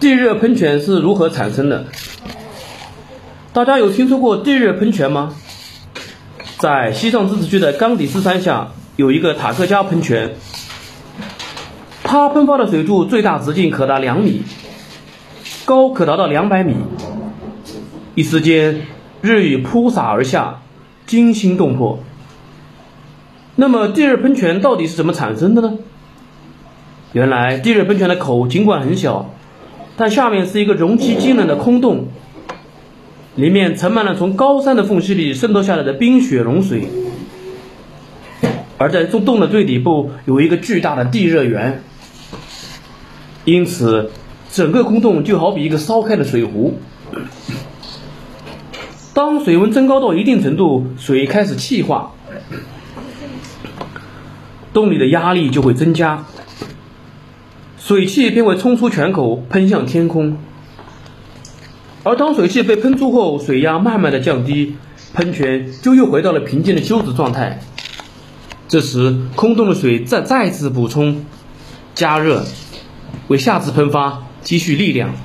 地热喷泉是如何产生的？大家有听说过地热喷泉吗？在西藏自治区的冈底斯山下有一个塔克加喷泉，它喷发的水柱最大直径可达两米，高可达到两百米，一时间日雨铺洒而下，惊心动魄。那么地热喷泉到底是怎么产生的呢？原来地热喷泉的口尽管很小。但下面是一个容积惊人的空洞，里面盛满了从高山的缝隙里渗透下来的冰雪融水，而在洞洞的最底部有一个巨大的地热源，因此整个空洞就好比一个烧开的水壶。当水温增高到一定程度，水开始气化，洞里的压力就会增加。水汽便会冲出泉口，喷向天空。而当水汽被喷出后，水压慢慢的降低，喷泉就又回到了平静的休止状态。这时，空洞的水再再次补充、加热，为下次喷发积蓄力量。